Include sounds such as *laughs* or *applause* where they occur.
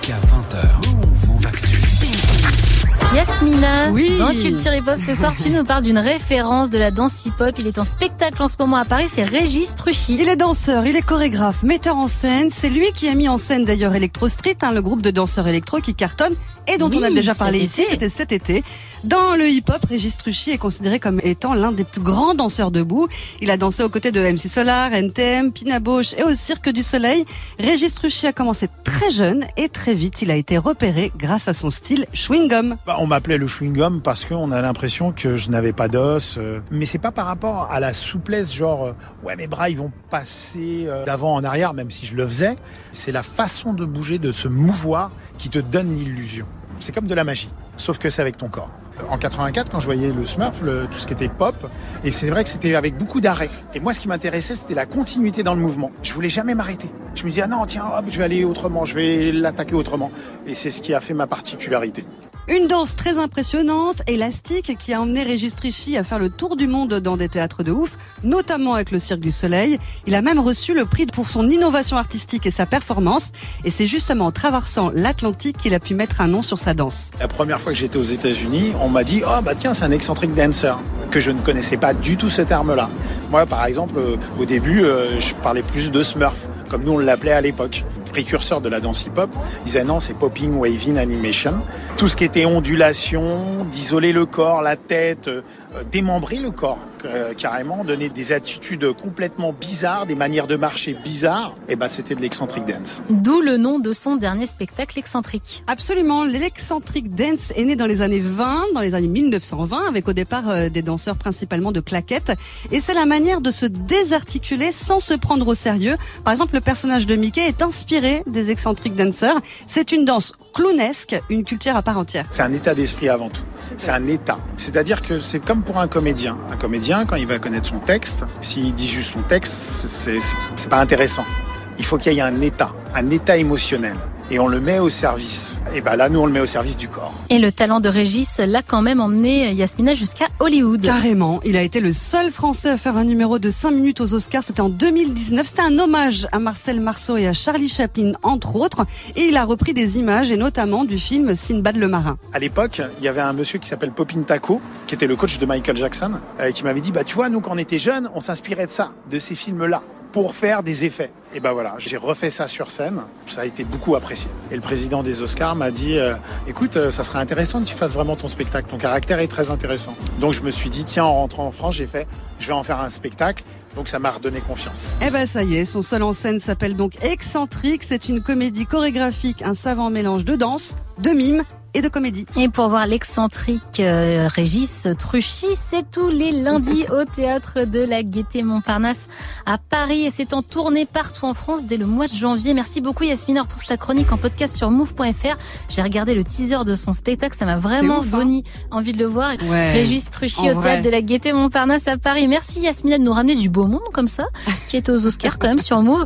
Jusqu'à 20h. Yasmina, Oui. dans Culture Hip Hop ce soir, tu nous parles d'une référence de la danse hip hop. Il est en spectacle en ce moment à Paris, c'est Régis Truchy. Il est danseur, il est chorégraphe, metteur en scène. C'est lui qui a mis en scène d'ailleurs Electro Street, hein, le groupe de danseurs électro qui cartonne et dont on a déjà parlé ici. C'était cet été. Dans le hip-hop, Régis Truchy est considéré comme étant l'un des plus grands danseurs debout. Il a dansé aux côtés de MC Solar, NTM, Pina Bausch et au Cirque du Soleil. Régis Truchy a commencé très jeune et très vite il a été repéré grâce à son style chewing gum. Bah, on m'appelait le chewing-gum parce qu'on a l'impression que je n'avais pas d'os. euh. Mais c'est pas par rapport à la souplesse, genre, euh, ouais, mes bras, ils vont passer euh, d'avant en arrière, même si je le faisais. C'est la façon de bouger, de se mouvoir qui te donne l'illusion. C'est comme de la magie, sauf que c'est avec ton corps. En 84, quand je voyais le Smurf, le- tout ce qui était pop, et c'est vrai que c'était avec beaucoup d'arrêt. Et moi, ce qui m'intéressait, c'était la continuité dans le mouvement. Je voulais jamais m'arrêter. Je me disais, ah non, tiens, hop, je vais aller autrement, je vais l'attaquer autrement. Et c'est ce qui a fait ma particularité. Une danse très impressionnante, élastique, qui a emmené Régis Trichy à faire le tour du monde dans des théâtres de ouf, notamment avec le Cirque du Soleil. Il a même reçu le prix pour son innovation artistique et sa performance. Et c'est justement en traversant l'Atlantique qu'il a pu mettre un nom sur sa danse. La première fois que j'étais aux États-Unis, on m'a dit oh bah tiens c'est un excentric dancer que je ne connaissais pas du tout ce terme-là. Moi par exemple euh, au début euh, je parlais plus de Smurf comme nous on l'appelait à l'époque. Précurseur de la danse hip-hop, ils disaient non c'est popping, waving, animation. Tout ce qui était ondulation, d'isoler le corps, la tête, euh, euh, démembrer le corps euh, carrément, donner des attitudes complètement bizarres, des manières de marcher bizarres. Et ben c'était de l'excentric dance. D'où le nom de son dernier spectacle excentrique. Absolument, l'excentric dance est né dans les années 20, dans les années 1920, avec au départ euh, des danseurs principalement de claquettes. Et c'est la manière de se désarticuler sans se prendre au sérieux. Par exemple, le personnage de Mickey est inspiré des excentric dancers. C'est une danse clownesque, une culture à part entière. C'est un état d'esprit avant tout. C'est un état. C'est-à-dire que c'est comme pour un comédien. Un comédien, quand il va connaître son texte, s'il dit juste son texte, c'est pas intéressant. Il faut qu'il y ait un état, un état émotionnel. Et on le met au service. Et ben là, nous, on le met au service du corps. Et le talent de Régis l'a quand même emmené Yasmina jusqu'à Hollywood. Carrément, il a été le seul Français à faire un numéro de 5 minutes aux Oscars. C'était en 2019. C'était un hommage à Marcel Marceau et à Charlie Chaplin, entre autres. Et il a repris des images, et notamment du film Sinbad le marin. À l'époque, il y avait un monsieur qui s'appelle Popin Taco, qui était le coach de Michael Jackson, euh, qui m'avait dit, bah tu vois, nous quand on était jeunes, on s'inspirait de ça, de ces films-là, pour faire des effets. Et ben voilà, j'ai refait ça sur scène. Ça a été beaucoup apprécié. Et le président des Oscars m'a dit, euh, écoute, euh, ça serait intéressant que tu fasses vraiment ton spectacle. Ton caractère est très intéressant. Donc je me suis dit, tiens, en rentrant en France, j'ai fait, je vais en faire un spectacle. Donc ça m'a redonné confiance. Eh ben ça y est, son seul en scène s'appelle donc Excentrique. C'est une comédie chorégraphique, un savant mélange de danse, de mime et de comédie. Et pour voir l'excentrique euh, Régis Truchy, c'est tous les lundis *laughs* au théâtre de la Gaîté Montparnasse à Paris et c'est en tournée partout en France dès le mois de janvier. Merci beaucoup Yasmina, on retrouve ta chronique en podcast sur move.fr. J'ai regardé le teaser de son spectacle, ça m'a vraiment ouf, hein donné envie de le voir. Ouais. Régis Truchy au vrai. théâtre de la Gaîté Montparnasse à Paris. Merci Yasmina de nous ramener du beau monde comme ça, qui est aux Oscars quand même sur Move.